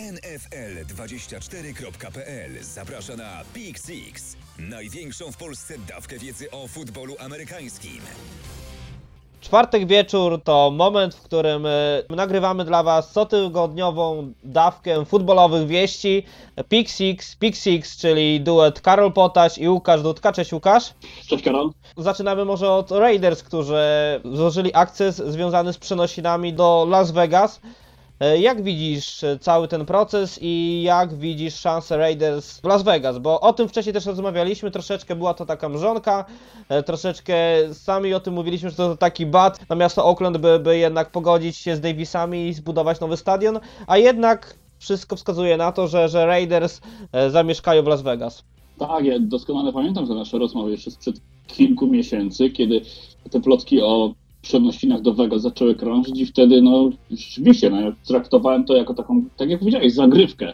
NFL24.pl zaprasza na Pick Six, największą w Polsce dawkę wiedzy o futbolu amerykańskim. Czwartek wieczór to moment, w którym e, nagrywamy dla Was cotygodniową dawkę futbolowych wieści. Pick Six, Pick Six, czyli duet Karol Potaś i Łukasz Dudka. Cześć Łukasz. Cześć Karol. Zaczynamy może od Raiders, którzy złożyli akces związany z przenosinami do Las Vegas. E, Jak widzisz e, cały ten proces i jak widzisz szanse Raiders w Las Vegas? Bo o tym wcześniej też rozmawialiśmy, troszeczkę była to taka mrzonka, e, troszeczkę sami o tym mówiliśmy, że to taki bat na miasto Oakland, by, by jednak pogodzić się z Davisami i zbudować nowy stadion, a jednak wszystko wskazuje na to, że, że Raiders zamieszkają w Las Vegas. Tak, ja doskonale pamiętam te nasze rozmowy jeszcze sprzed kilku miesięcy, kiedy te plotki o przenosinach do Vegas zaczęły krążyć i wtedy, no rzeczywiście, no, ja traktowałem to jako taką, tak jak powiedziałeś, zagrywkę.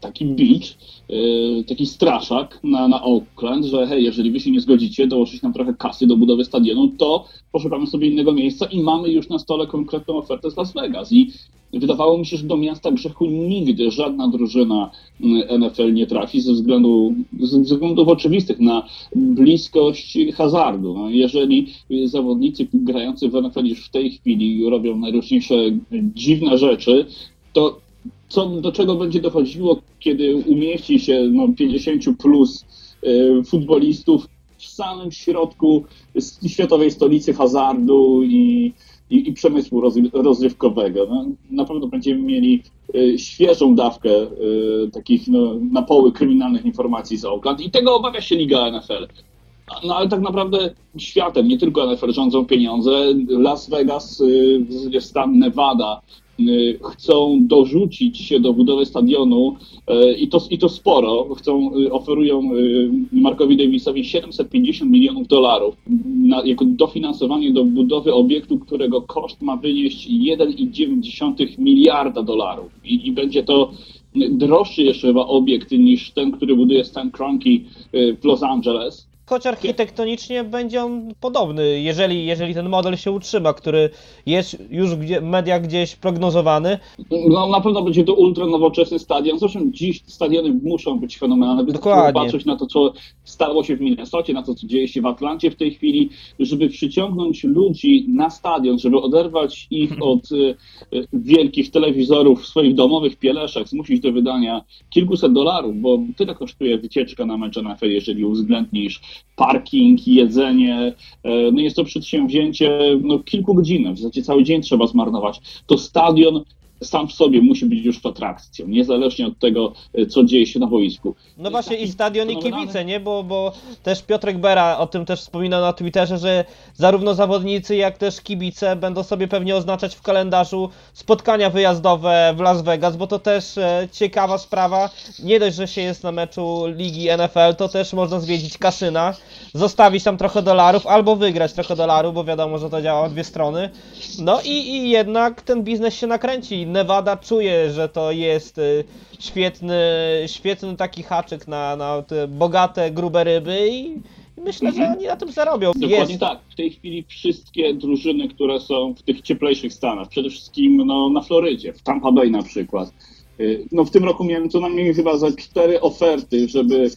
Taki beach, yy, taki straszak na, na Oakland, że hej, jeżeli wy się nie zgodzicie dołożyć nam trochę kasy do budowy stadionu, to poszukamy sobie innego miejsca i mamy już na stole konkretną ofertę z Las Vegas. I wydawało mi się, że do miasta grzechu nigdy żadna drużyna mm, NFL nie trafi ze, względu, ze względów oczywistych na bliskość hazardu. No, jeżeli zawodnicy grający w NFL już w tej chwili robią najróżniejsze dziwne rzeczy, to co, do czego będzie dochodziło, kiedy umieści się no, 50 plus y, futbolistów w samym środku światowej stolicy hazardu i, i, i przemysłu rozry- rozrywkowego. No, na pewno będziemy mieli y, świeżą dawkę y, takich no, na poły kryminalnych informacji z Oakland i tego obawia się Liga NFL. No ale tak naprawdę światem, nie tylko NFL rządzą pieniądze. Las Vegas, y, zasadzie stan Nevada chcą dorzucić się do budowy stadionu y, i to, i to sporo. Chcą, y, oferują y, Markowi Davisowi 750 milionów dolarów na, jako dofinansowanie do budowy obiektu, którego koszt ma wynieść 1,9 miliarda dolarów. I, I będzie to droższy jeszcze chyba obiekt niż ten, który buduje Stan Kroenke y, w Los Angeles. Choć architektonicznie będzie on podobny, jeżeli, jeżeli ten model się utrzyma, który jest już gdzie, w mediach gdzieś prognozowany. No, na pewno będzie to ultra nowoczesny stadion. Zresztą dziś stadiony muszą być fenomenalne. Dokładnie. patrzeć na to, co stało się w Minnesocie, na to, co dzieje się w Atlancie w tej chwili, żeby przyciągnąć ludzi na stadion, żeby oderwać ich od y, y, wielkich telewizorów w swoich domowych pieleszach, zmusić do wydania kilkuset dolarów, bo tyle kosztuje wycieczka na mecz NFL, jeżeli uwzględnisz parking, jedzenie. E, No jest to przedsięwzięcie no, kilku godzin, w zasadzie cały dzień trzeba zmarnować. To stadion sam w sobie musi być już atrakcją, niezależnie od tego, e, co dzieje się na boisku. No właśnie i stadion i kibice, nie? Bo, bo też Piotrek Bera o tym też wspominał na Twitterze, że zarówno zawodnicy, jak też kibice będą sobie pewnie oznaczać w kalendarzu spotkania wyjazdowe w Las Vegas, bo to też e, ciekawa sprawa. Nie dość, że się jest na meczu ligi NFL, to też można zwiedzić kasyna, zostawić tam trochę dolarów albo wygrać trochę dolarów, bo wiadomo, że to działa w dwie strony. No i, i jednak ten biznes się nakręci. Nevada czuje, że to jest y, świetny, świetny taki haczyk na, na te bogate, grube ryby i myślę, że oni na tym zarobią. Dokładnie Jest. tak. W tej chwili wszystkie drużyny, które są w tych cieplejszych stanach, przede wszystkim no, na Florydzie, w Tampa Bay na przykład. Y, No, w tym roku miałem co najmniej chyba za cztery oferty, żeby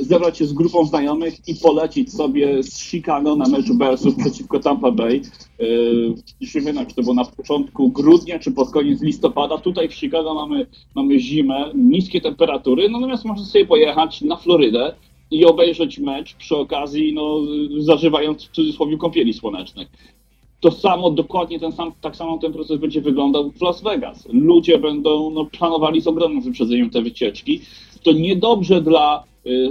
zebrać się z grupą znajomych i polecić sobie z Chicago na meczu Bearsów przeciwko Tampa Bay. Nie wiem, czy to było na początku grudnia, czy pod koniec listopada. Tutaj w Chicago mamy, mamy zimę, niskie temperatury, natomiast można sobie pojechać na Florydę i obejrzeć mecz przy okazji, no, zażywając w cudzysłowie kąpieli słonecznych. To samo, dokładnie ten sam, tak samo ten proces będzie wyglądał w Las Vegas. Ludzie będą no, planowali z ogromnym wyprzedzeniem te wycieczki. To niedobrze dla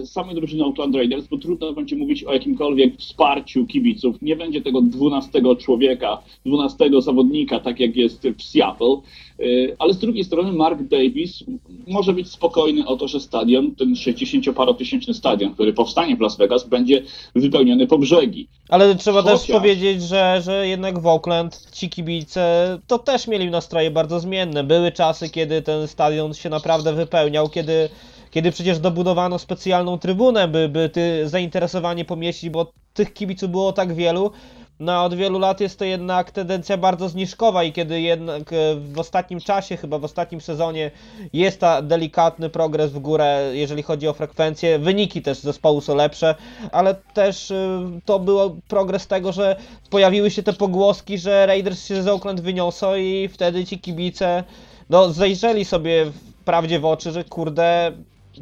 samej drużyny Oakland Raiders, bo trudno będzie mówić o jakimkolwiek wsparciu kibiców. Nie będzie tego 12 człowieka, 12 zawodnika, tak jak jest w Seattle. Y, Ale z drugiej strony Mark Davis może być spokojny o to, że stadion, ten 60-parotysięczny stadion, który powstanie w Las Vegas, będzie wypełniony po brzegi. Ale trzeba też Chociaż- powiedzieć, że, że jednak w Oakland ci kibice to też mieli nastroje bardzo zmienne. Były czasy, kiedy ten stadion się naprawdę wypełniał, kiedy, kiedy przecież dobudowano specjalną trybunę, by, by ty zainteresowanie pomieścić, bo tych kibiców było tak wielu. No, od wielu lat jest to jednak tendencja bardzo zniżkowa i kiedy jednak e, w ostatnim czasie, chyba w ostatnim sezonie jest ta delikatny progres w górę, jeżeli chodzi o frekwencję, wyniki też zespołu są lepsze, ale też e, to było progres tego, że pojawiły się te pogłoski, że Raiders się z Oakland wyniosą i wtedy ci kibice no zajrzeli sobie prawdzie w oczy, że kurde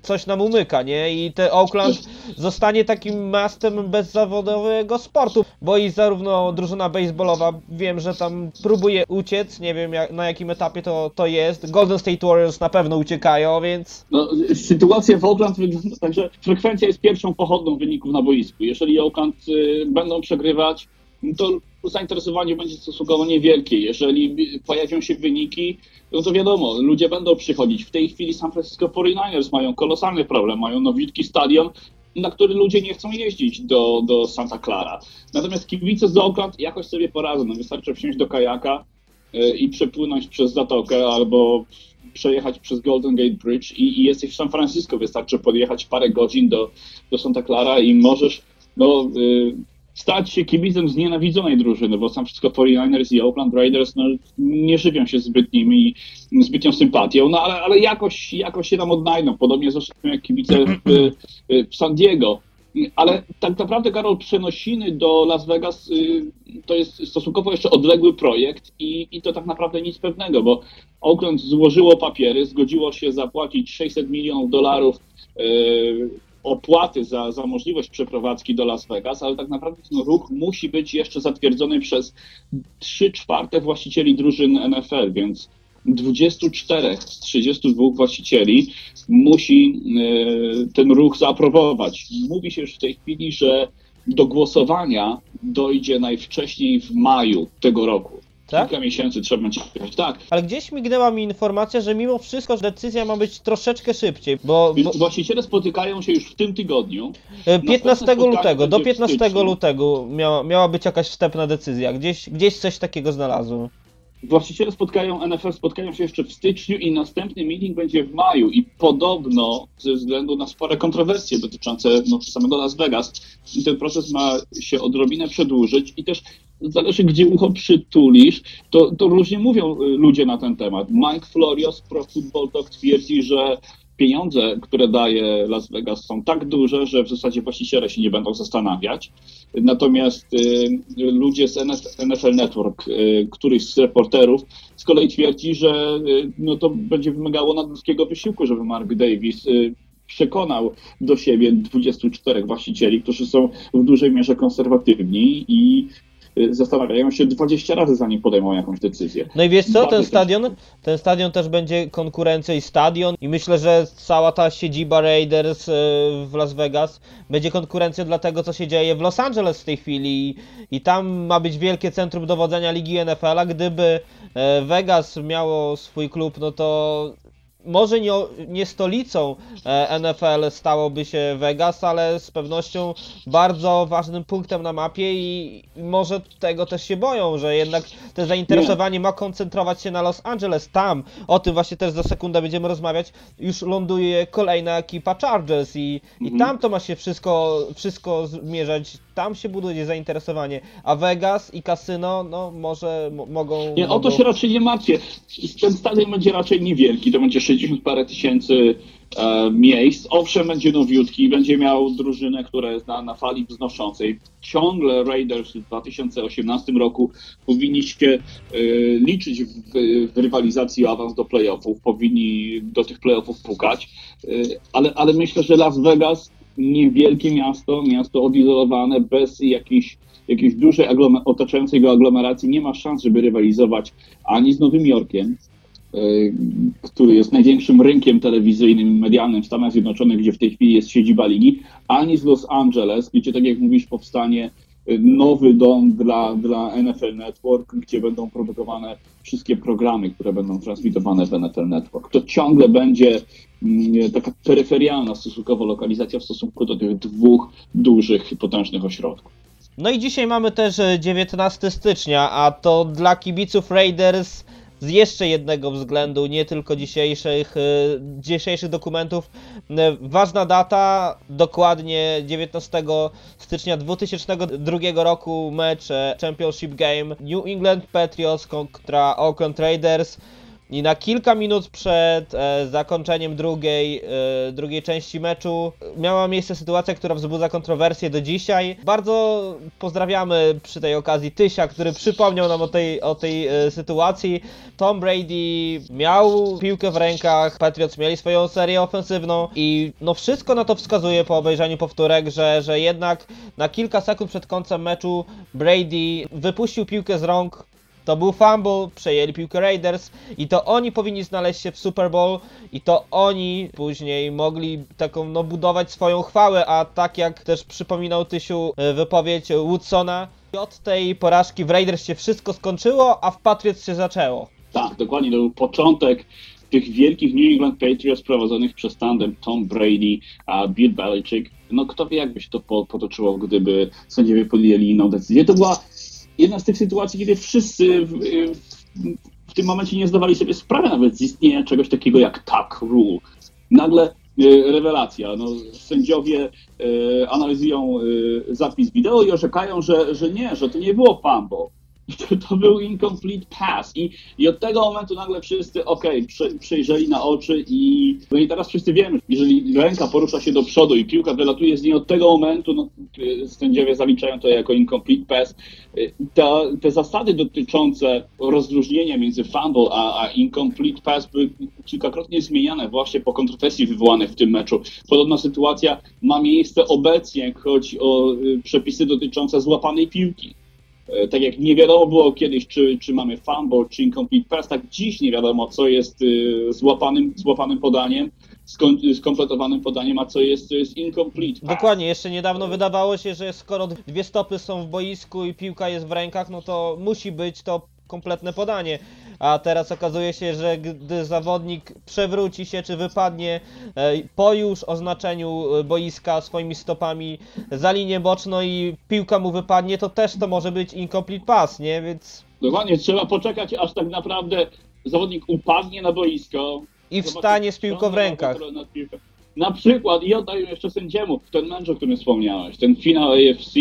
coś nam umyka, nie? I te Oakland zostanie takim miastem bezzawodowego sportu, bo i zarówno drużyna baseballowa, wiem, że tam próbuje uciec, nie wiem jak, na jakim etapie to, to jest, Golden State Warriors na pewno uciekają, więc... No, sytuacja w Oakland wygląda tak, że frekwencja jest pierwszą pochodną wyników na boisku. Jeżeli Oakland y, będą przegrywać, to zainteresowanie będzie stosunkowo niewielkie. Jeżeli pojawią się wyniki, no to wiadomo, ludzie będą przychodzić. W tej chwili San Francisco 49ers mają kolosalny problem, mają nowitki stadion, na który ludzie nie chcą jeździć do, do Santa Clara. Natomiast kibice z Oakland jakoś sobie poradzą. No wystarczy wsiąść do kajaka y, i przepłynąć przez zatokę albo przejechać przez Golden Gate Bridge i, i jesteś w San Francisco. Wystarczy podjechać parę godzin do, do Santa Clara i możesz no, y, stać się kibicem znienawidzonej drużyny, bo sam wszystko 49ers i Oakland Raiders no, nie żywią się zbytnimi, zbytnią sympatią, no ale, ale jakoś, jakoś się tam odnajdą, podobnie zresztą jak kibice w, w San Diego. Ale tak naprawdę, Karol, przenosiny do Las Vegas y, to jest stosunkowo jeszcze odległy projekt i, i to tak naprawdę nic pewnego, bo Oakland złożyło papiery, zgodziło się zapłacić 600 milionów dolarów y, opłaty za, za możliwość przeprowadzki do Las Vegas, ale tak naprawdę ten ruch musi być jeszcze zatwierdzony przez 3 czwarte właścicieli drużyn NFL, więc 24 z 32 właścicieli musi e, ten ruch zaaprobować. Mówi się już w tej chwili, że do głosowania dojdzie najwcześniej w maju tego roku. Tak? Kilka miesięcy trzeba będzie czekać. Tak. Ale gdzieś mignęła mi informacja, że mimo wszystko decyzja ma być troszeczkę szybciej, bo... bo... Właściciele spotykają się już w tym tygodniu. 15 Następne lutego, do spotkanie będzie w 15 styczniu. lutego miała, miała być jakaś wstępna decyzja. Gdzieś, gdzieś coś takiego znalazłem. Właściciele spotkają, NFL spotkają się jeszcze w styczniu i następny meeting będzie w maju i podobno ze względu na spore kontrowersje dotyczące no, samego Las Vegas ten proces ma się odrobinę przedłużyć i też zależy gdzie ucho przytulisz, to, to różnie mówią y, ludzie na ten temat. Mike Florios, Pro Football Talk twierdzi, że pieniądze, które daje Las Vegas są tak duże, że w zasadzie właściciele się nie będą zastanawiać. Natomiast y, ludzie z NF NFL Network, y, któryś z reporterów z kolei twierdzi, że y, no to będzie wymagało nadludzkiego wysiłku, żeby Mark Davis y, przekonał do siebie 24 właścicieli, którzy są w dużej mierze konserwatywni i zastanawiają się 20 razy zanim podejmą jakąś decyzję. No i wiesz co, ten stadion, ten stadion też będzie konkurencją i stadion i myślę, że cała ta siedziba Raiders e, w Las Vegas będzie konkurencją dla tego, co się dzieje w Los Angeles w tej chwili i, tam ma być wielkie centrum dowodzenia ligi NFL-a, gdyby e, Vegas miało swój klub, no to może nie, nie stolicą e, NFL stałoby się Vegas, ale z pewnością bardzo ważnym punktem na mapie i, może tego też się boją, że jednak te zainteresowanie ma koncentrować się na Los Angeles. Tam, o tym właśnie też za sekundę będziemy rozmawiać, już ląduje kolejna ekipa Chargers i, i Mhm. tam to ma się wszystko, wszystko zmierzać, tam się buduje zainteresowanie, a Vegas i kasyno, no może mo- mogą... Nie, o to się raczej nie martwię. Ten stadion będzie raczej niewielki, to będzie 60 parę tysięcy e, miejsc. Owszem, będzie nowiutki, będzie miał drużynę, która jest na, na fali wznoszącej. Ciągle Raiders w 2018 roku powinni się e, liczyć w, w rywalizacji o awans do playoffów, powinni do tych playoffów pukać, e, ale, ale myślę, że Las Vegas niewielkie miasto, miasto odizolowane, bez jakiejś, jakiejś dużej otaczającej go aglomeracji, nie ma szans, żeby rywalizować ani z Nowym Jorkiem, który jest największym rynkiem telewizyjnym medialnym w Stanach Zjednoczonych, gdzie w tej chwili jest siedziba ligi, ani z Los Angeles, gdzie, tak jak mówisz, powstanie y, nowy dom dla, dla NFL Network, gdzie będą produkowane wszystkie programy, które będą transmitowane w NFL Network. To ciągle będzie mm, taka peryferialna stosunkowo lokalizacja w stosunku do tych dwóch dużych, potężnych ośrodków. No i dzisiaj mamy też e, 19 stycznia, a to dla kibiców Raiders z jeszcze jednego względu, nie tylko dzisiejszych, e, dzisiejszych dokumentów. E, Ważna data, dokładnie 19 stycznia 2002 roku mecz Championship Game New England Patriots kontra Oakland Raiders. I na kilka minut przed e, zakończeniem drugiej, e, drugiej części meczu miała miejsce sytuacja, która wzbudza kontrowersje do dzisiaj. Bardzo pozdrawiamy przy tej okazji Tysia, który przypomniał nam o tej, o tej e, sytuacji. Tom Brady miał piłkę w rękach, Patriots mieli swoją serię ofensywną i no wszystko na to wskazuje po obejrzeniu powtórek, że, że jednak na kilka sekund przed końcem meczu Brady wypuścił piłkę z rąk to był fumble, przejęli piłkę Raiders i to oni powinni znaleźć się w Super Bowl i to oni później mogli taką no budować swoją chwałę, a tak jak też przypominał Tysiu e, wypowiedź Woodsona, od tej porażki w Raiders się wszystko skończyło, a w Patriots się zaczęło. Tak, dokładnie. To był początek tych wielkich New England Patriots prowadzonych przez tandem Tom Brady a Bill Belichick. No kto wie, jakby się to po- potoczyło, gdyby sędziowie podjęli inną decyzję. To była jedna z tych sytuacji, kiedy wszyscy w, w, w tym momencie nie zdawali sobie sprawy nawet z istnienia czegoś takiego jak tuck rule. Nagle e, rewelacja. No, sędziowie e, analizują zapis wideo i orzekają, że, że nie, że to nie było fumble. To, był incomplete pass. I, I od tego momentu nagle wszyscy, okej, prze, przejrzeli na oczy i, no i teraz wszyscy wiemy, jeżeli ręka porusza się do przodu i piłka wylatuje z niej od tego momentu, no, y, sędziowie zaliczają to jako incomplete pass. Y, te zasady dotyczące rozróżnienia między fumble a, a incomplete pass były kilkakrotnie zmieniane właśnie po kontrowersji wywołanych w tym meczu. Podobna sytuacja ma miejsce obecnie, jak chodzi o y, przepisy dotyczące złapanej piłki. E, Tak jak nie wiadomo było kiedyś, czy, czy mamy fumble, czy incomplete pass, tak dziś nie wiadomo, co jest y, złapanym, złapanym podaniem, skon- skompletowanym podaniem, a co jest, co jest incomplete pass. Dokładnie, jeszcze niedawno wydawało się, że skoro dwie stopy są w boisku i piłka jest w rękach, no to musi być to kompletne podanie. A teraz okazuje się, że gdy zawodnik przewróci się czy wypadnie e, po już oznaczeniu e, boiska swoimi stopami za linię boczną i piłka mu wypadnie, to też to może być incomplete pass, nie? Więc Dokładnie, trzeba poczekać, aż tak naprawdę zawodnik upadnie na boisko. i wstanie z piłką w rękach. Na przykład, i oddaję jeszcze sędziemu, ten mecz, o którym wspomniałeś, ten finał AFC,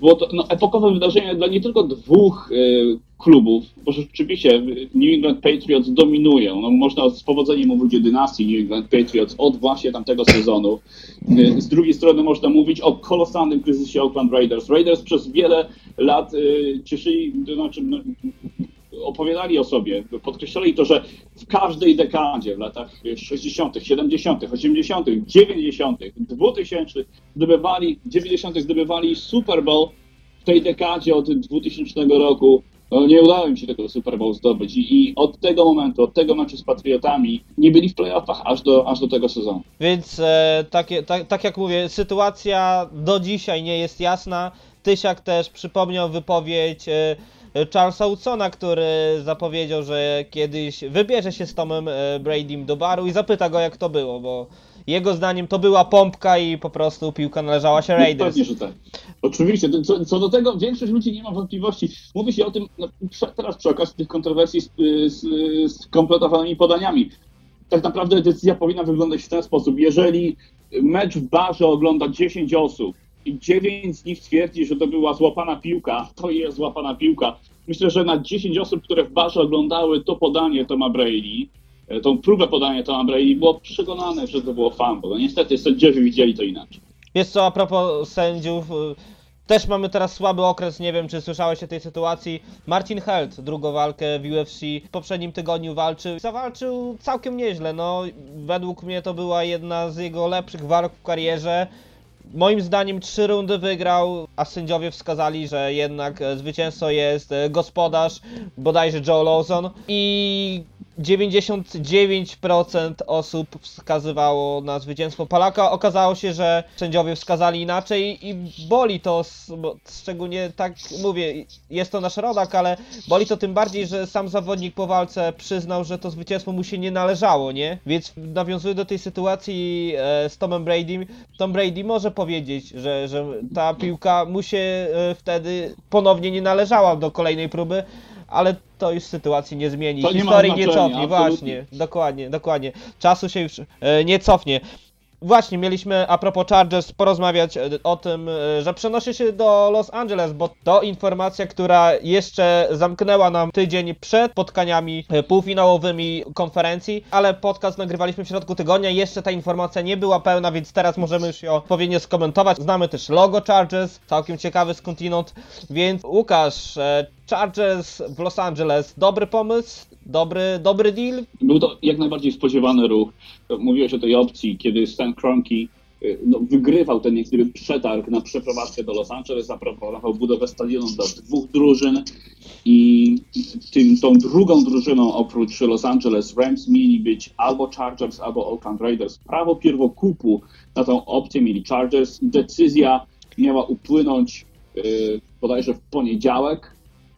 było to no, epokowe wydarzenie dla nie tylko dwóch e, klubów, bo rzeczywiście New England Patriots dominują. No, można z powodzeniem mówić o dynastii New England Patriots od właśnie tamtego sezonu. E, Z drugiej strony można mówić o kolosalnym kryzysie Oakland Raiders. Raiders przez wiele lat e, cieszyli, to znaczy no, opowiadali o sobie, podkreślali to, że w każdej dekadzie, w latach 60., 70., 80., 90., 2000 zdobywali, 90. zdobywali Super Bowl w tej dekadzie od 2000 roku. No, nie udało im się tego Super Bowl zdobyć I, i od tego momentu, od tego meczu z Patriotami nie byli w playoffach aż do, aż do tego sezonu. Więc e, takie, tak, tak jak mówię, sytuacja do dzisiaj nie jest jasna. Tysiak też przypomniał wypowiedź e, Charlesa Woodsona, który zapowiedział, że kiedyś wybierze się z Tomem e, Bradym do baru i zapyta go jak to było, bo jego zdaniem to była pompka i po prostu piłka należała się Raiders. Pewnie, że tak. Oczywiście. Co, co do tego większość ludzi nie ma wątpliwości. Mówi się o tym no, teraz przy okazji tych kontrowersji z, z, z kompletowanymi podaniami. Tak naprawdę decyzja powinna wyglądać w ten sposób. Jeżeli mecz w barze ogląda 10 osób i 9 z nich twierdzi, że to była złapana piłka, to jest złapana piłka. Myślę, że na 10 osób, które w barze oglądały to podanie Toma Brady, tą próbę podania Toma Brady, było przekonane, że to było fumble. No niestety sędziowie widzieli to inaczej. Wiesz co, a propos sędziów, y, też mamy teraz słaby okres, nie wiem czy słyszałeś o tej sytuacji. Marcin Held, drugą walkę w UFC, w poprzednim tygodniu walczył. Zawalczył całkiem nieźle, no według mnie to była jedna z jego lepszych walk w karierze. Moim zdaniem trzy rundy wygrał, a sędziowie wskazali, że jednak e, zwycięzcą jest e, gospodarz, bodajże Joe Lawson i 99% osób wskazywało na zwycięstwo Polaka. Okazało się, że sędziowie wskazali inaczej i boli to, szczególnie tak mówię, jest to nasz rodak, ale boli to tym bardziej, że sam zawodnik po walce przyznał, że to zwycięstwo mu się nie należało, nie? Więc nawiązuję do tej sytuacji e, z Tomem Bradym. Tom Brady może powiedzieć, że, że ta piłka mu się e, wtedy ponownie nie należała do kolejnej próby, ale to już sytuacji nie zmieni. To nie ma Historii nie, znaczenia, cofnie, absolutnie. właśnie, dokładnie, dokładnie. Czasu się już e, nie cofnie. Właśnie, mieliśmy a propos Chargers porozmawiać e, o tym, e, że przenosi się do Los Angeles, bo to informacja, która jeszcze zamknęła nam tydzień przed spotkaniami e, półfinałowymi konferencji, ale podcast nagrywaliśmy w środku tygodnia, jeszcze ta informacja nie była pełna, więc teraz możemy już ją odpowiednio skomentować. Znamy też logo Chargers, całkiem ciekawy skądinąd, więc Łukasz, Chargers w Los Angeles, dobry pomysł, dobry, dobry deal, Był to jak najbardziej spodziewany ruch. Mówiłeś o tej opcji, kiedy Stan Kroenke y, no, wygrywał ten niektóry przetarg na przeprowadzkę do Los Angeles, zaproponował budowę stadionu dla dwóch drużyn i tym, tą drugą drużyną oprócz Los Angeles Rams mieli być albo Chargers, albo Oakland Raiders. Prawo pierwokupu na tą opcję mieli Chargers. Decyzja miała upłynąć y, bodajże w poniedziałek,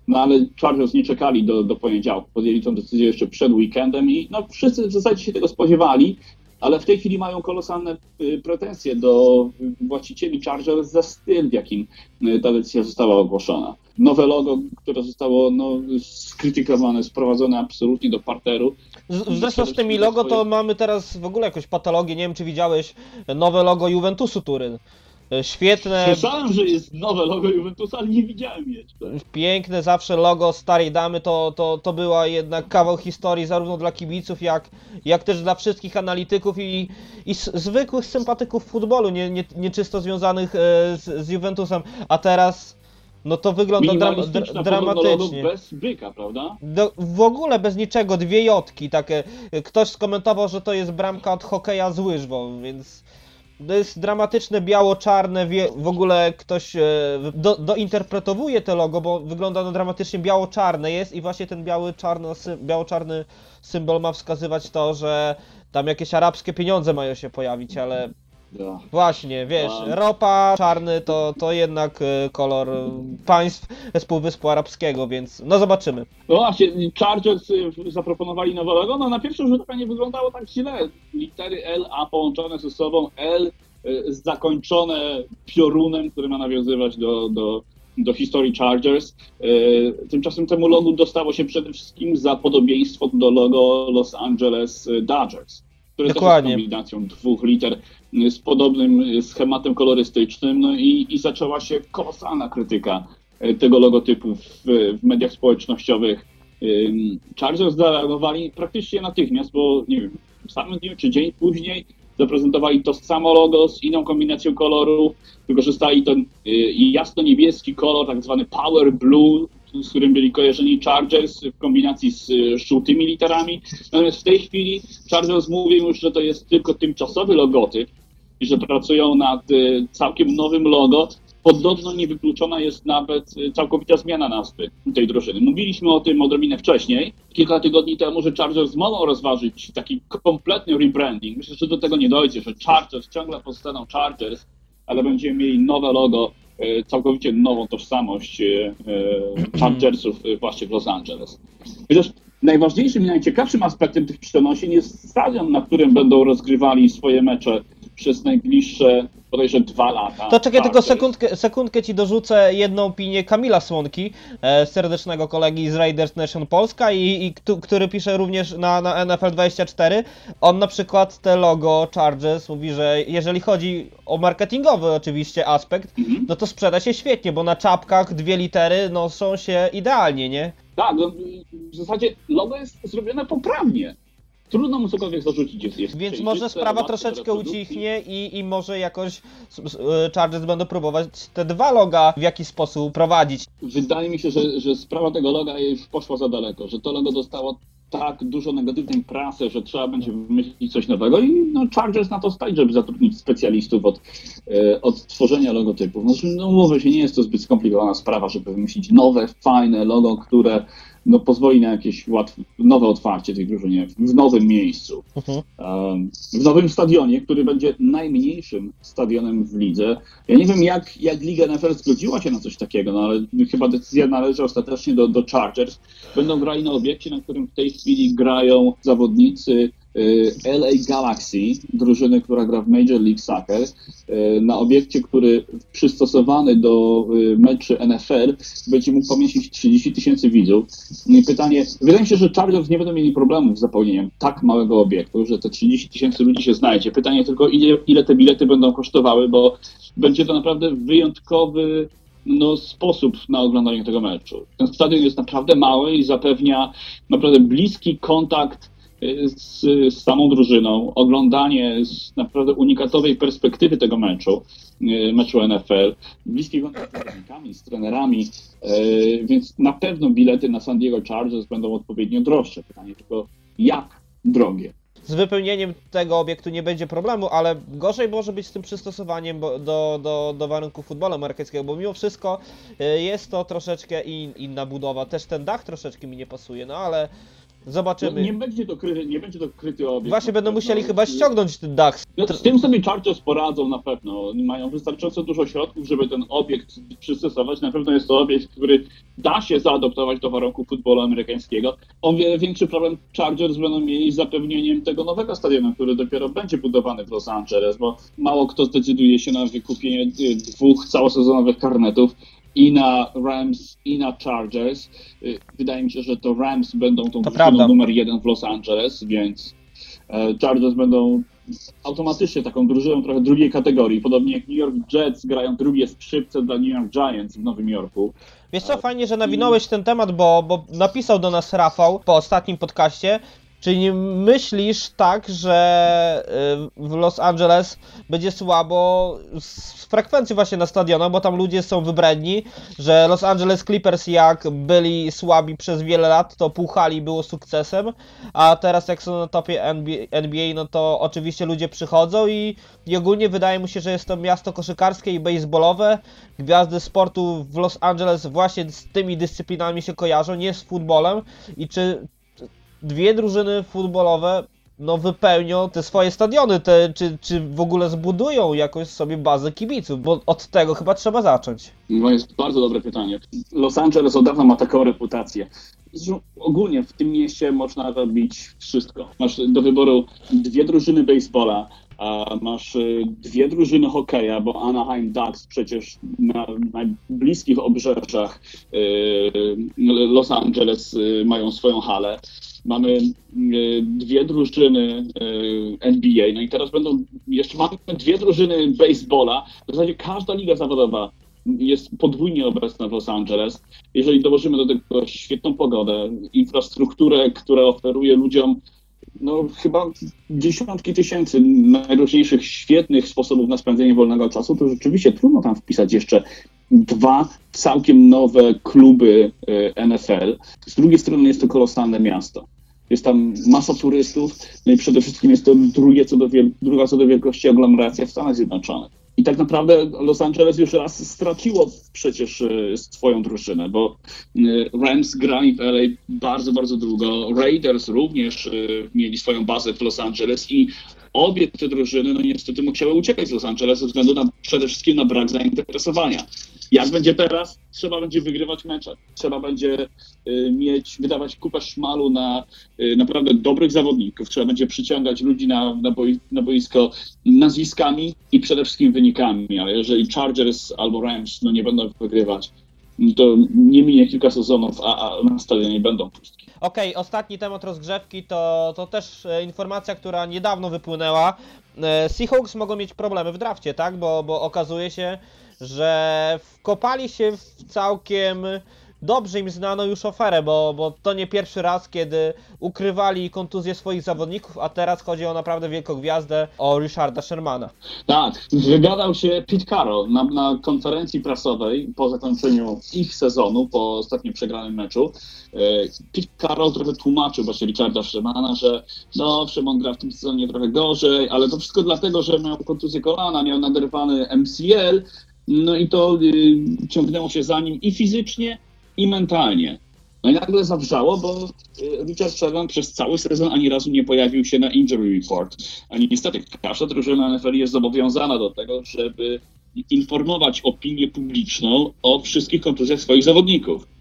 no ale Chargers nie czekali do, do poniedziałku. Podjęli tę decyzję jeszcze przed weekendem i no, wszyscy w zasadzie się tego spodziewali, ale w tej chwili mają kolosalne y, pretensje do właścicieli Chargers za styl, w jakim y, ta decyzja została ogłoszona. Nowe logo, które zostało no, skrytykowane, sprowadzone absolutnie do parteru. Zresztą z tymi logo to mamy teraz w ogóle jakąś patologię. Nie wiem, czy widziałeś nowe logo Juventusu Turyn. E, Świetne, Słyszałem, że jest nowe logo Juventusa, ale nie widziałem jeszcze. piękne zawsze logo starej damy. To, to, to była jednak kawał historii zarówno dla kibiców, jak, jak też dla wszystkich analityków i, i s- zwykłych sympatyków futbolu, nie, nie, nie czysto związanych e, z, z Juventusem. A teraz, no to wygląda dra, dra, podobno logo dramatycznie. bez byka, prawda? Do, w ogóle bez niczego, dwie jotki takie. Ktoś skomentował, że to jest bramka od hokeja z łyżwą, więc to jest dramatyczne, biało-czarne, w ogóle ktoś e, do, dointerpretowuje te logo, bo wygląda no dramatycznie biało-czarne jest i właśnie ten biały, czarno, sy, biało-czarny symbol ma wskazywać to, że tam jakieś arabskie pieniądze mają się pojawić, ale Ja. właśnie, wiesz, ropa, czarny to, to jednak e, kolor e, państw z Półwyspu Arabskiego, więc no zobaczymy. No właśnie, Chargers y, zaproponowali nowe logo, no na pierwszy rzut oka nie wyglądało tak źle. Litery L, A połączone ze sobą, L y, zakończone piorunem, który ma nawiązywać do, do, do historii Chargers. Y, Tymczasem temu logu dostało się przede wszystkim za podobieństwo do logo Los Angeles y, Dodgers, które Dokładnie. też jest kombinacją dwóch liter y, z podobnym y, schematem kolorystycznym, no i, i zaczęła się kolosalna krytyka y, tego logotypu w, w mediach społecznościowych. Chargers zareagowali praktycznie natychmiast, bo nie wiem, w samym dniu czy dzień później zaprezentowali to samo logo z inną kombinacją kolorów, wykorzystali ten y, jasno-niebieski kolor, tak zwany power blue, z którym byli kojarzeni Chargers w kombinacji z żółtymi literami. Natomiast w tej chwili Chargers mówią już, że to jest tylko tymczasowy logotyp i że pracują nad y, całkiem nowym logo. Podobno niewykluczona jest nawet y, całkowita zmiana nazwy tej drużyny. Mówiliśmy o tym odrobinę wcześniej, kilka tygodni temu, że Chargers mogą rozważyć taki kompletny rebranding. Myślę, że do tego nie dojdzie, że Chargers ciągle pozostaną Chargers, ale będziemy mieli nowe logo, y, całkowicie nową tożsamość Chargersów właśnie w Los Angeles. Chociaż najważniejszym i najciekawszym aspektem tych przenosin jest stadion, na którym będą rozgrywali swoje mecze przez najbliższe bodajże dwa lata. To czekaj, tylko sekundkę, sekundkę ci dorzucę jedną opinię Kamila Słonki, e, serdecznego kolegi z Raiders Nation Polska i, i ktu- który pisze również na, na NFL24. On na przykład te logo Chargers mówi, że jeżeli chodzi o marketingowy oczywiście aspekt, Mhm. no to sprzeda się świetnie, bo na czapkach dwie litery noszą się idealnie, nie? Tak, no, w zasadzie logo jest zrobione poprawnie. Trudno mu cokolwiek zarzucić. Jest, jest Więc może sprawa troszeczkę ucichnie i, i może jakoś e, Chargers będą próbować te dwa loga w jakiś sposób prowadzić. Wydaje mi się, że, że sprawa tego loga już poszła za daleko, że to logo dostało tak dużo negatywnej prasy, że trzeba będzie wymyślić coś nowego i no, Chargers na to stać, żeby zatrudnić specjalistów od, e, od tworzenia logotypów. No, no umówmy się, nie jest to zbyt skomplikowana sprawa, żeby wymyślić nowe, fajne logo, które no, pozwoli na jakieś łatwe, nowe otwarcie tej drużynie w nowym miejscu. Mhm. W nowym stadionie, który będzie najmniejszym stadionem w lidze. Ja nie wiem, jak, jak Liga NFL zgodziła się na coś takiego, no ale chyba decyzja należy ostatecznie do, do Chargers. Będą grali na obiekcie, na którym w tej chwili grają zawodnicy LA Galaxy, drużyny, która gra w Major League Soccer, y, na obiekcie, który przystosowany do y, meczy NFL będzie mógł pomieścić 30 tysięcy widzów. No i pytanie, wydaje mi się, że Chargers nie będą mieli problemów z zapełnieniem tak małego obiektu, że te 30 tysięcy ludzi się znajdzie. Pytanie tylko, ile, ile te bilety będą kosztowały, bo będzie to naprawdę wyjątkowy no, sposób na oglądanie tego meczu. Ten stadion jest naprawdę mały i zapewnia naprawdę bliski kontakt y, z, z samą drużyną, oglądanie z naprawdę unikatowej perspektywy tego meczu, y, meczu NFL, bliski kontakt z zawodnikami, z trenerami, y, więc na pewno bilety na San Diego Chargers będą odpowiednio droższe. Pytanie tylko, jak drogie? z wypełnieniem tego obiektu nie będzie problemu, ale gorzej może być z tym przystosowaniem do, do, do warunków futbolu amerykańskiego, bo mimo wszystko y, jest to troszeczkę in, inna budowa. Też ten dach troszeczkę mi nie pasuje, no ale zobaczymy. nie będzie to kryty, nie będzie to kryty obiekt. Właśnie będą musieli chyba ściągnąć ten dach. No, z tym sobie Chargers poradzą na pewno. Oni Mają wystarczająco dużo środków, żeby ten obiekt przystosować. Na pewno jest to obiekt, który da się zaadoptować do warunków futbolu amerykańskiego. O wiele większy problem Chargers będą mieli z zapewnieniem tego nowego stadionu, który dopiero będzie budowany w Los Angeles, bo mało kto zdecyduje się na wykupienie y, dwóch całosezonowych karnetów i na Rams, i na Chargers. Y, Wydaje mi się, że to Rams będą tą drużyną numer jeden w Los Angeles, więc e, Chargers będą automatycznie taką drużyną trochę drugiej kategorii, podobnie jak New York Jets grają drugie skrzypce dla New York Giants w Nowym Jorku. Wiesz co, fajnie, że nawinąłeś ten temat, bo, bo napisał do nas Rafał po ostatnim podcaście. Czy nie myślisz tak, że y, w Los Angeles będzie słabo z frekwencji właśnie na stadionach, bo tam ludzie są wybredni, że Los Angeles Clippers jak byli słabi przez wiele lat, to puchali było sukcesem, a teraz jak są na topie NBA no to oczywiście ludzie przychodzą i, i ogólnie wydaje mi się, że jest to miasto koszykarskie i baseballowe. Gwiazdy sportu w Los Angeles właśnie z tymi dyscyplinami się kojarzą, nie z futbolem i czy dwie drużyny futbolowe no wypełnią te swoje stadiony, te, czy, czy w ogóle zbudują jakąś sobie bazę kibiców, bo od tego chyba trzeba zacząć. No jest bardzo dobre pytanie. Los Angeles od dawna ma taką reputację. Ogólnie w tym mieście można robić wszystko. Masz do wyboru dwie drużyny baseballa, a masz y, dwie drużyny hokeja, bo Anaheim Ducks przecież na najbliskich obrzeżach y, Los Angeles y, mają swoją halę. Mamy y, dwie drużyny y, NBA, no i teraz będą, jeszcze mamy dwie drużyny baseballa. W zasadzie każda liga zawodowa jest podwójnie obecna w Los Angeles. Jeżeli dołożymy do tego świetną pogodę, infrastrukturę, która oferuje ludziom no chyba dziesiątki tysięcy najróżniejszych świetnych sposobów na spędzenie wolnego czasu, to rzeczywiście trudno tam wpisać jeszcze dwa całkiem nowe kluby y, NFL. Z drugiej strony jest to kolosalne miasto. Jest tam masa turystów, no i przede wszystkim jest to drugie co do druga co do wielkości aglomeracja w Stanach Zjednoczonych. I tak naprawdę Los Angeles już raz straciło przecież y, swoją drużynę, bo y, Rams grali w LA bardzo, bardzo długo. Raiders również y, mieli swoją bazę w Los Angeles i obie te drużyny no niestety musiały uciekać z Los Angeles ze względu na przede wszystkim na brak zainteresowania. Jak będzie teraz? Trzeba będzie wygrywać mecze. Trzeba będzie y, mieć, wydawać kupę szmalu na y, naprawdę dobrych zawodników. Trzeba będzie przyciągać ludzi na, na, boi, na boisko nazwiskami i przede wszystkim wynikami. Ale jeżeli Chargers albo Rams no, nie będą wygrywać, no to nie minie kilka sezonów, a, a na stadionie będą pustki. Okej, ostatni temat rozgrzewki to, to też e, informacja, która niedawno wypłynęła. E, Seahawks mogą mieć problemy w drafcie, tak? Bo, bo okazuje się, że wkopali się w całkiem dobrze im znaną już oferę, bo, bo to nie pierwszy raz, kiedy ukrywali kontuzję swoich zawodników, a teraz chodzi o naprawdę wielką gwiazdę, o Richarda Shermana. Tak, wygadał się Pete Carroll na, na konferencji prasowej po zakończeniu ich sezonu, po ostatnim przegranym meczu. E, Pete Carroll trochę tłumaczył właśnie Richarda Shermana, że no, Sherman gra w tym sezonie trochę gorzej, ale to wszystko dlatego, że miał kontuzję kolana, miał naderwany MCL, no i to y, ciągnęło się za nim i fizycznie, i mentalnie. No i nagle zawrzało, bo y, Richard Sherman przez cały sezon ani razu nie pojawił się na injury report. A niestety każda drużyna NFL jest zobowiązana do tego, żeby informować opinię publiczną o wszystkich kontuzjach swoich zawodników.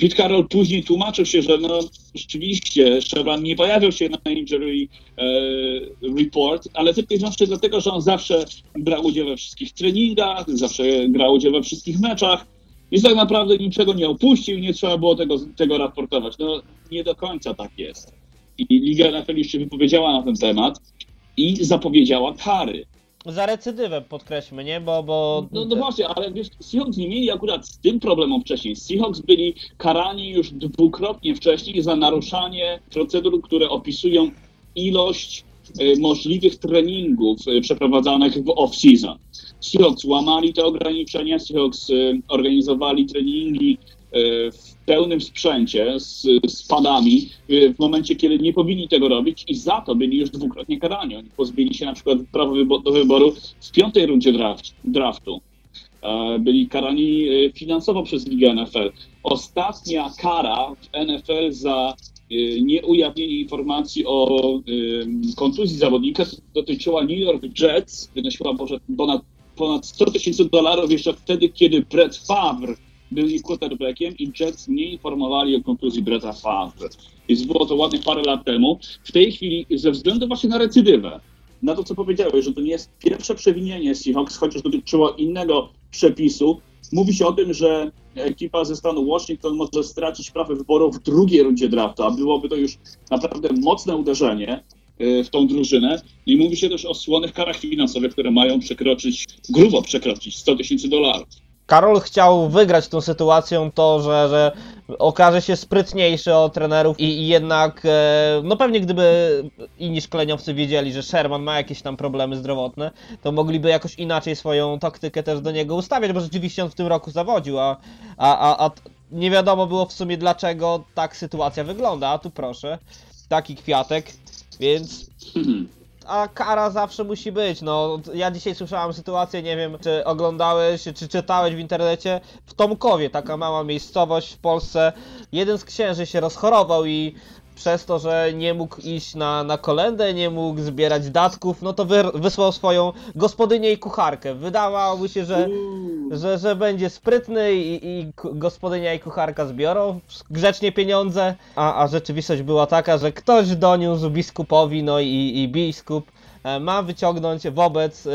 Pete Carroll później tłumaczył się, że no rzeczywiście Sherman nie pojawił się na injury e, report, ale tylko i wyłącznie dlatego, że on zawsze brał udział we wszystkich treningach, zawsze brał udział we wszystkich meczach, więc tak naprawdę niczego nie opuścił, nie trzeba było tego, tego raportować. No nie do końca tak jest. I Liga NFL już się wypowiedziała na ten temat i zapowiedziała kary. Za recydywę podkreślmy, nie? Bo, bo No, no właśnie, ale wiesz, Seahawks nie mieli akurat z tym problemem wcześniej. Seahawks byli karani już dwukrotnie wcześniej za naruszanie procedur, które opisują ilość e, możliwych treningów e, przeprowadzanych w off-season. Seahawks łamali te ograniczenia, Seahawks e, organizowali treningi w pełnym sprzęcie z, z padami e, w momencie, kiedy nie powinni tego robić i za to byli już dwukrotnie karani. Oni pozbyli się na przykład prawa do wyboru w piątej rundzie draft, draftu. E, Byli karani e, finansowo przez Ligę NFL. Ostatnia kara w NFL za e, nieujawnienie informacji o kontuzji zawodnika dotyczyła New York Jets, wynosiła ponad, ponad 100 tysięcy dolarów jeszcze wtedy, kiedy Brett Favre był ich quarterbackiem i Jets nie informowali o kontuzji Bretta Favre. Więc było to ładnie parę lat temu. W tej chwili, ze względu właśnie na recydywę, na to, co powiedziałeś, że to nie jest pierwsze przewinienie Seahawks, chociaż dotyczyło innego przepisu. Mówi się o tym, że ekipa ze stanu Washington może stracić prawo wyboru w drugiej rundzie draftu, a byłoby to już naprawdę mocne uderzenie y, w tą drużynę. I mówi się też o słonych karach finansowych, które mają przekroczyć, grubo przekroczyć 100 tysięcy dolarów. Karol chciał wygrać tą sytuacją to, że, że okaże się sprytniejszy od trenerów i, i jednak, e, no pewnie gdyby inni szkoleniowcy wiedzieli, że Sherman ma jakieś tam problemy zdrowotne, to mogliby jakoś inaczej swoją taktykę też do niego ustawiać, bo rzeczywiście on w tym roku zawodził, a, a, a, a nie wiadomo było w sumie dlaczego tak sytuacja wygląda, a tu proszę, taki kwiatek, więc a kara zawsze musi być. No, ja dzisiaj słyszałem sytuację, nie wiem, czy oglądałeś, czy czytałeś w internecie, w Tomkowie, taka mała miejscowość w Polsce. Jeden z księży się rozchorował i przez to, że nie mógł iść na, na kolendę, nie mógł zbierać datków, no to wy, wysłał swoją gospodynię i kucharkę. Wydawało się, że, że, że będzie sprytny i, i gospodynia i kucharka zbiorą grzecznie pieniądze, a, a rzeczywistość była taka, że ktoś doniósł biskupowi, no i, i biskup e, ma wyciągnąć wobec e,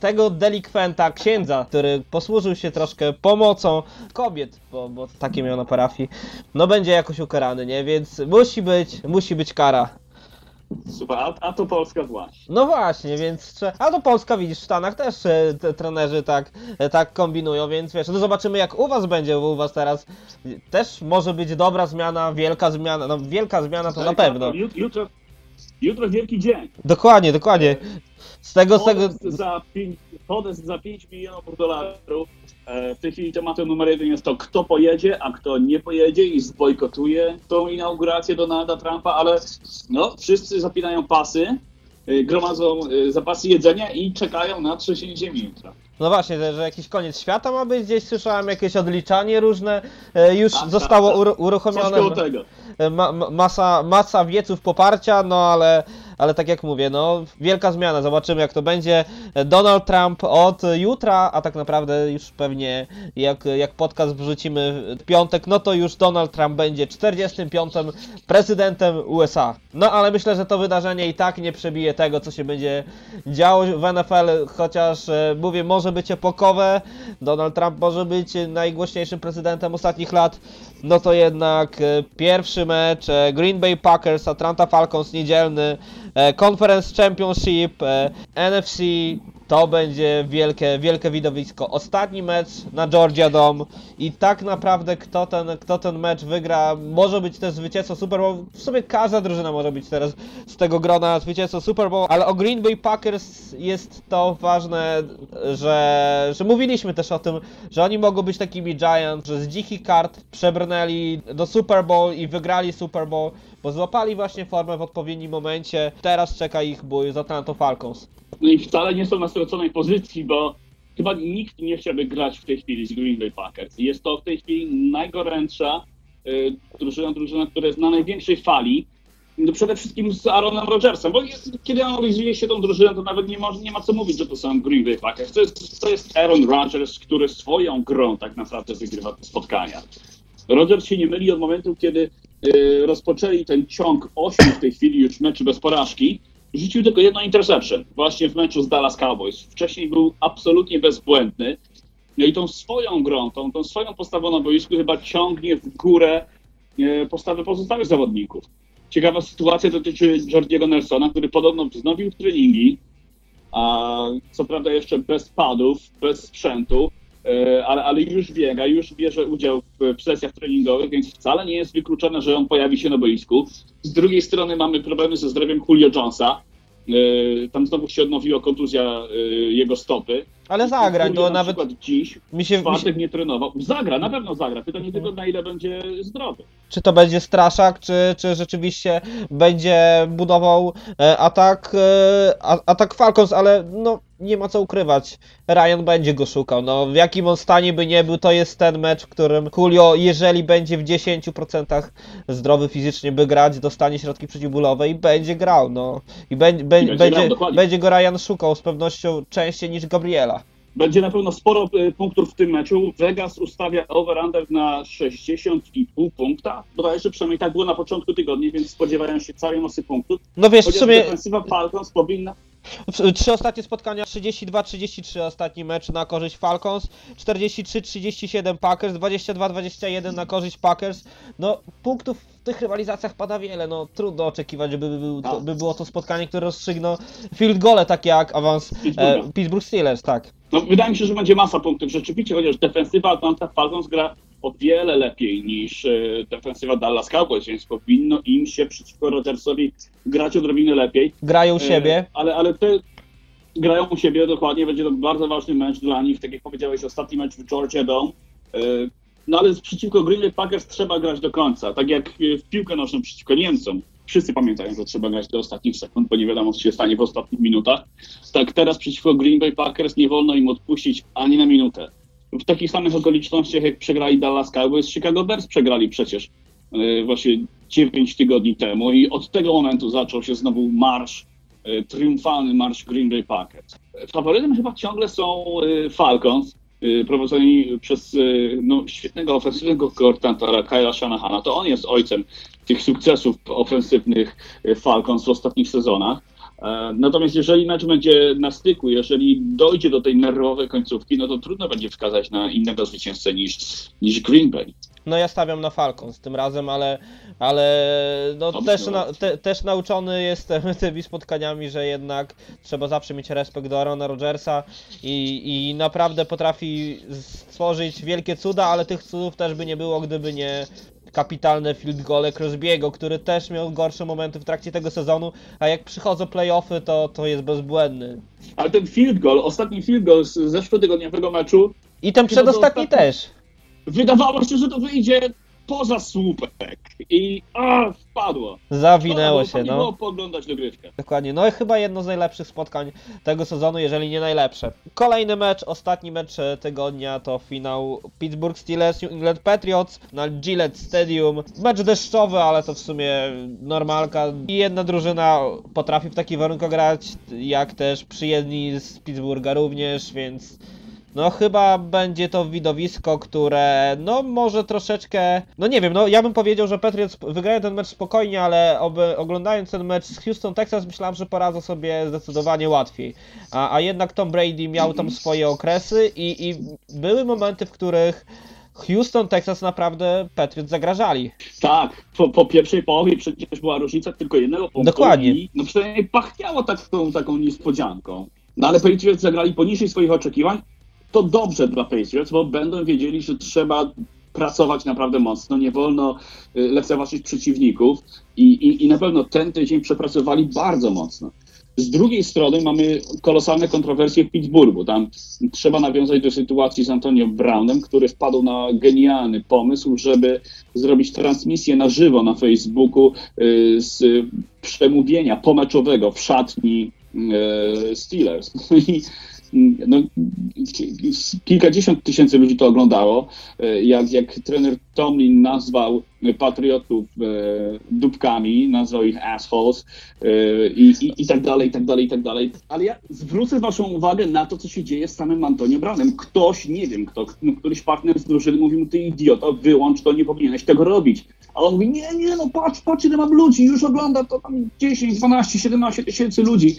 tego delikwenta, księdza, który posłużył się troszkę pomocą kobiet, bo, bo takie miał na parafii, no będzie jakoś ukarany, nie? Więc musi być, musi być kara. Super, a, a to Polska właśnie. No właśnie, więc trze- a to Polska widzisz, w Stanach też e, te trenerzy tak, e, tak kombinują, więc wiesz, no zobaczymy jak u was będzie, bo u was teraz też może być dobra zmiana, wielka zmiana, no wielka zmiana to na Tak, pewno. Jutro, jutro, jutro wielki dzień. Dokładnie, dokładnie. Z tego, z tego, za, pięć- podest za 5 milionów dolarów. E, W tej chwili tematem numer jeden jest to, kto pojedzie, a kto nie pojedzie i zbojkotuje tą inaugurację Donalda Trumpa, ale no, wszyscy zapinają pasy, e, gromadzą e, zapasy jedzenia i czekają na trzęsienie ziemi jutra. no właśnie, że, że jakiś koniec świata ma być, gdzieś słyszałem jakieś odliczanie różne, już Tak, zostało tak, uru- Coś uruchomione. ma, ma- masa, masa wieców poparcia, no ale, ale tak jak mówię, no wielka zmiana, zobaczymy jak to będzie. Donald Trump od jutra, a tak naprawdę już pewnie jak, jak podcast wrzucimy w piątek, no to już Donald Trump będzie 45. prezydentem USA. No ale myślę, że to wydarzenie i tak nie przebije tego, co się będzie działo w NFL, chociaż e, mówię, może być epokowe, Donald Trump może być najgłośniejszym prezydentem ostatnich lat, no to jednak e, pierwszy mecz e, Green Bay Packers, Atlanta Falcons niedzielny, e, Conference Championship, NFC, to będzie wielkie, wielkie widowisko. Ostatni mecz na Georgia Dome i tak naprawdę kto ten, kto ten mecz wygra, może być też zwycięzcą Super Bowl. W sumie każda drużyna może być teraz z tego grona zwycięzcą Super Bowl, ale o Green Bay Packers jest to ważne, że, że mówiliśmy też o tym, że oni mogą być takimi Giants, że z dzikich kart przebrnęli do Super Bowl i wygrali Super Bowl, bo złapali właśnie formę w odpowiednim momencie. Teraz czeka ich bój z Atlanta Falcons. No i wcale nie są na straconej pozycji, bo chyba nikt nie chciałby grać w tej chwili z Green Bay Packers. Jest to w tej chwili najgorętsza y, drużyna, drużyna, która jest na największej fali. No przede wszystkim z Aaronem Rodgersem, bo jest, kiedy analizuje się tą drużynę, to nawet nie ma, nie ma co mówić, że to są Green Bay Packers. To jest, to jest Aaron Rodgers, który swoją grą tak naprawdę wygrywa te spotkania. Rodgers się nie myli od momentu, kiedy y, rozpoczęli ten ciąg 8 w tej chwili już meczy bez porażki. Rzucił tylko jedno interception właśnie w meczu z Dallas Cowboys. Wcześniej był absolutnie bezbłędny. No i tą swoją grą, tą, tą swoją postawą na boisku chyba ciągnie w górę e, postawę pozostałych zawodników. Ciekawa sytuacja dotyczy Jordiego Nelsona, który podobno wznowił treningi, a co prawda jeszcze bez padów, bez sprzętu, ale, ale już biega, już bierze udział w, sesjach treningowych, więc wcale nie jest wykluczone, że on pojawi się na boisku. Z drugiej strony mamy problemy ze zdrowiem Julio Jonesa. E, Tam znowu się odnowiła kontuzja e, jego stopy. Ale Julio to na nawet dziś, mi się, w mi się, nie trenował. Zagra, na pewno zagra. Pytanie tylko, na ile będzie zdrowy. Czy to będzie straszak, czy, czy rzeczywiście będzie budował e, atak, e, a- atak Falcons, ale no nie ma co ukrywać. Ryan będzie go szukał. No, w jakim on stanie by nie był, to jest ten mecz, w którym Julio, jeżeli będzie w 10% zdrowy fizycznie, by grać, dostanie środki przeciwbólowe i będzie grał. No. I bę, bę, będzie będzie, grał, będzie go Ryan szukał z pewnością częściej niż Gabriela. Będzie na pewno sporo e, punktów w tym meczu. Vegas ustawia over-under na 60,5 punkta. Bodajże przynajmniej tak było na początku tygodnia, więc spodziewają się całej masy punktów. No wiesz, w Chociaż sumie defensywa Falcons powinna... W- Trzy ostatnie spotkania 32-33 ostatni mecz na korzyść Falcons, 43-37 Packers, 22-21 na korzyść Packers. No punktów w tych rywalizacjach pada wiele, no trudno oczekiwać, żeby był to, Tak. by było to spotkanie, które rozstrzygną field gole, takie jak awans e, Pittsburgha. Pittsburgh Steelers, tak. No, wydaje mi się, że będzie masa punktów. Rzeczywiście, chociaż defensywa Atlanta Falcons gra o wiele lepiej niż e, defensywa Dallas Cowboys, więc powinno im się przeciwko Rodgersowi grać odrobinę lepiej. Grają u E, siebie. Ale, ale te grają u siebie dokładnie, będzie to bardzo ważny mecz dla nich. Tak jak powiedziałeś, ostatni mecz w Georgia Dome. E, No ale przeciwko Green Bay Packers trzeba grać do końca. Tak jak e, w piłkę nożną przeciwko Niemcom. Wszyscy pamiętają, że trzeba grać do ostatnich sekund, bo nie wiadomo, co się stanie w ostatnich minutach. Tak teraz przeciwko Green Bay Packers nie wolno im odpuścić ani na minutę. W takich samych okolicznościach, jak przegrali Dallas Cowboys, Chicago Bears przegrali przecież e, właśnie 9 tygodni temu i od tego momentu zaczął się znowu marsz, e, triumfalny marsz Green Bay Packers. Faworytem chyba ciągle są Falcons, prowadzeni przez e, no, świetnego ofensywnego koordynatora Kyla Shanahana. To on jest ojcem tych sukcesów ofensywnych e, Falcons w ostatnich sezonach. E, Natomiast jeżeli mecz będzie na styku, jeżeli dojdzie do tej nerwowej końcówki, no to trudno będzie wskazać na innego zwycięzcę niż, niż Green Bay. No ja stawiam na Falcons tym razem, ale, ale no też, na, te, też nauczony jestem tymi spotkaniami, że jednak trzeba zawsze mieć respekt do Arona Rodgersa i, i naprawdę potrafi stworzyć wielkie cuda, ale tych cudów też by nie było, gdyby nie kapitalne field gole Crosby'ego, który też miał gorsze momenty w trakcie tego sezonu, a jak przychodzą playoffy, to, to jest bezbłędny. Ale ten field goal, ostatni field goal z zeszłotygodniowego meczu, I ten przedostatni ostatni- też. wydawało się, że to wyjdzie poza słupek i a, wpadło. Zawinęło się, no. było pooglądać dogrywkę. Dokładnie, no i chyba jedno z najlepszych spotkań tego sezonu, jeżeli nie najlepsze. Kolejny mecz, ostatni mecz e, tygodnia to finał Pittsburgh Steelers New England Patriots na Gillette Stadium. Mecz deszczowy, ale to w sumie normalka. I jedna drużyna potrafi w takich warunkach grać, jak też przyjedni z Pittsburgha również, więc no chyba będzie to widowisko, które no może troszeczkę, no nie wiem, no ja bym powiedział, że Patriots wygrają ten mecz spokojnie, ale oby, oglądając ten mecz z Houston Texas myślałem, że poradzą sobie zdecydowanie łatwiej. A, a jednak Tom Brady miał tam swoje okresy i, i były momenty, w których Houston Texas naprawdę Patriots zagrażali. Tak, po, po pierwszej połowie przecież była różnica tylko jednego punktu. Dokładnie. I, no przynajmniej pachniało taką, taką niespodzianką. No ale Patriots zagrali poniżej swoich oczekiwań. To dobrze dla Patriots, bo będą wiedzieli, że trzeba pracować naprawdę mocno, nie wolno y, lekceważyć przeciwników i, i, i na pewno ten tydzień przepracowali bardzo mocno. Z drugiej strony mamy kolosalne kontrowersje w Pittsburghu. Tam trzeba nawiązać do sytuacji z Antonio Brownem, który wpadł na genialny pomysł, żeby zrobić transmisję na żywo na Facebooku y, z przemówienia pomeczowego w szatni y, Steelers. no, kilkadziesiąt tysięcy ludzi to oglądało, e, jak, jak trener Tomlin nazwał patriotów e, dupkami, nazwał ich assholes e, i, i, i tak dalej, i tak dalej, i tak dalej. Ale ja zwrócę waszą uwagę na to, co się dzieje z samym Antonio Brownem. Ktoś, nie wiem kto, no, któryś partner z drużyny mówi mu, ty idioto, wyłącz to, nie powinieneś tego robić. A on mówi, nie, nie, no patrz, patrz ile mam ludzi, już ogląda to tam 10, 12, 17 tysięcy ludzi.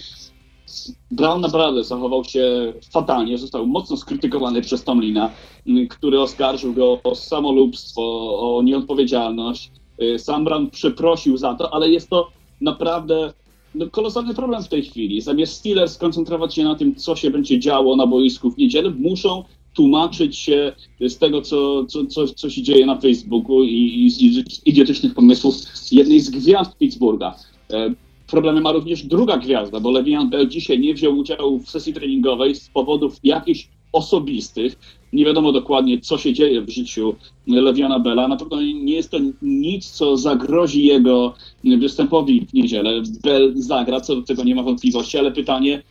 Brown naprawdę zachował się fatalnie, został mocno skrytykowany przez Tomlina, m, który oskarżył go o samolubstwo, o nieodpowiedzialność. Y, Sam Brown przeprosił za to, ale jest to naprawdę no, kolosalny problem w tej chwili. Zamiast Steelers skoncentrować się na tym, co się będzie działo na boisku w niedzielę, muszą tłumaczyć się z tego, co, co, co, co się dzieje na Facebooku i, i z idiotycznych pomysłów jednej z gwiazd Pittsburgha. Problemy ma również druga gwiazda, bo Le'Veon Bell dzisiaj nie wziął udziału w sesji treningowej z powodów jakichś osobistych. Nie wiadomo dokładnie, co się dzieje w życiu Le'Veona Bella. Na pewno nie jest to nic, co zagrozi jego występowi w niedzielę. Bell zagra, co do tego nie ma wątpliwości, ale pytanie,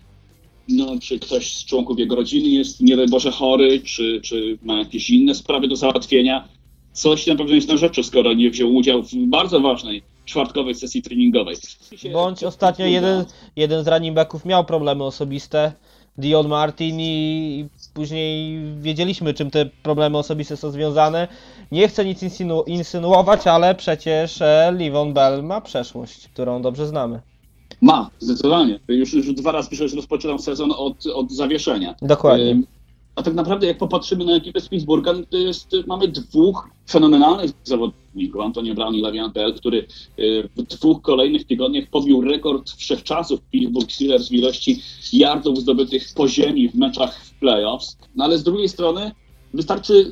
no, czy ktoś z członków jego rodziny jest, nie daj Boże, chory, czy, czy ma jakieś inne sprawy do załatwienia. Coś na pewno jest na rzeczy, skoro nie wziął udziału w bardzo ważnej czwartkowej sesji treningowej. Bądź ostatnio jeden, jeden z running backów miał problemy osobiste, Dion Martin i później wiedzieliśmy czym te problemy osobiste są związane. Nie chcę nic insynu insynuować, ale przecież e, Livon Bell ma przeszłość, którą dobrze znamy. Ma, zdecydowanie. Już, już dwa razy pisze, że rozpoczynał sezon od, od zawieszenia. Dokładnie. Ym, A tak naprawdę, jak popatrzymy na ekipę z no to jest, mamy dwóch fenomenalnych zawodników, Antonio Brown i Le'Veon Bell, który y, w dwóch kolejnych tygodniach pobił rekord wszechczasów Pittsburgh Steelers w ilości yardów zdobytych po ziemi w meczach w playoffs. No ale z drugiej strony wystarczy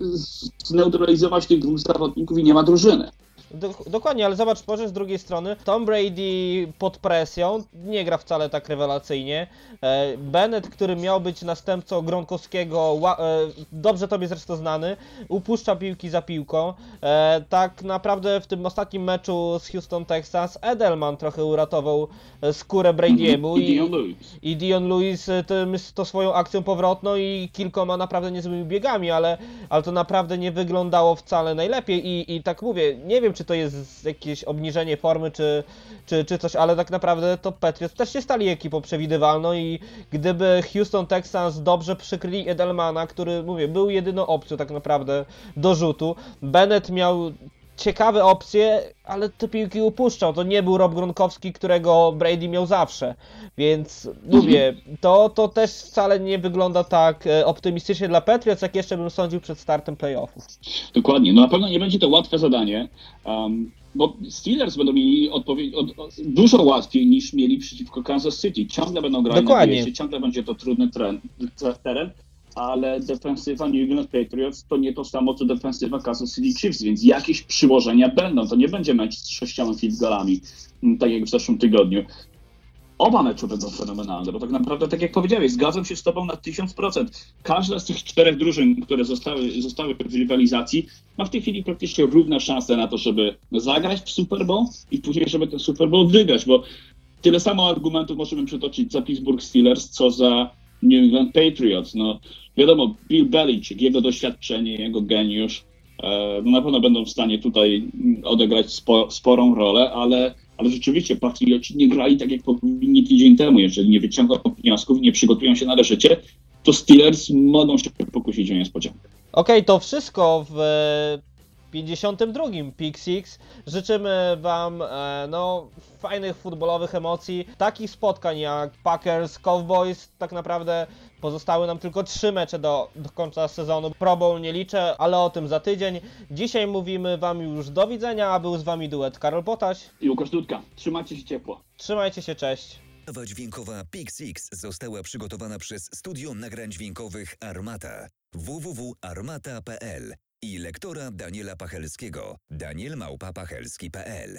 zneutralizować tych dwóch zawodników i nie ma drużyny. Dok- dokładnie, ale zobacz, może z drugiej strony Tom Brady pod presją nie gra wcale tak rewelacyjnie. E, Bennett, który miał być następcą Gronkowskiego, ła- e, dobrze tobie zresztą znany, upuszcza piłki za piłką. E, tak naprawdę w tym ostatnim meczu z Houston Texans Edelman trochę uratował skórę Brady'emu I Dion Lewis. i Dion Lewis tym, to swoją akcją powrotną i kilkoma naprawdę niezłymi biegami, ale, ale to naprawdę nie wyglądało wcale najlepiej i, i tak mówię, nie wiem czy to jest jakieś obniżenie formy czy, czy, czy coś, ale tak naprawdę to Patriots też się stali ekipą przewidywalną i gdyby Houston Texans dobrze przykryli Edelmana, który mówię, był jedyną opcją tak naprawdę do rzutu, Bennett miał ciekawe opcje, ale te piłki upuszczał. To nie był Rob Gronkowski, którego Brady miał zawsze. Więc mówię, to, to też wcale nie wygląda tak e, optymistycznie dla Patriots, jak jeszcze bym sądził przed startem playoffów. Dokładnie. No na pewno nie będzie to łatwe zadanie, um, bo Steelers będą mieli odpowiedź, od, od, dużo łatwiej niż mieli przeciwko Kansas City. Ciągle będą grali na wyjeździe, ciągle będzie to trudny tren, teren, ale defensywa New England Patriots to nie to samo, co defensywa Kansas City Chiefs, więc jakieś przyłożenia będą. To nie będzie mecz z sześcioma field goalami, m, tak jak w zeszłym tygodniu. Oba mecze będą fenomenalne, bo tak naprawdę, tak jak powiedziałeś, zgadzam się z Tobą na 1000%. Każda z tych czterech drużyn, które zostały, zostały w rywalizacji, ma w tej chwili praktycznie równe szanse na to, żeby zagrać w Super Bowl i później, żeby ten Super Bowl wygrać, bo tyle samo argumentów możemy przytoczyć za Pittsburgh Steelers, co za New England Patriots. No, wiadomo, Bill Belichick, jego doświadczenie, jego geniusz, e, no na pewno będą w stanie tutaj odegrać spo, sporą rolę, ale, ale rzeczywiście Patrioci nie grali tak, jak powinni tydzień temu. Jeżeli nie wyciągną wniosków, nie przygotują się należycie, to Steelers mogą się pokusić o niespodziankę. Okej, to wszystko w 52. Pick Six. Życzymy Wam e, no, fajnych futbolowych emocji, takich spotkań jak Packers, Cowboys. Tak naprawdę pozostały nam tylko trzy mecze do, do końca sezonu. Pro Bowl nie liczę, ale o tym za tydzień. Dzisiaj mówimy Wam już do widzenia, a był z Wami duet Karol Potaś. I Łukasz Dudka, trzymajcie się ciepło. Trzymajcie się, cześć. Nowa dźwiękowa Pixix została przygotowana przez Studio Nagrań Dźwiękowych Armata www.armata.pl i lektora Daniela Pachelskiego. Danielmałpa.pachelski.pl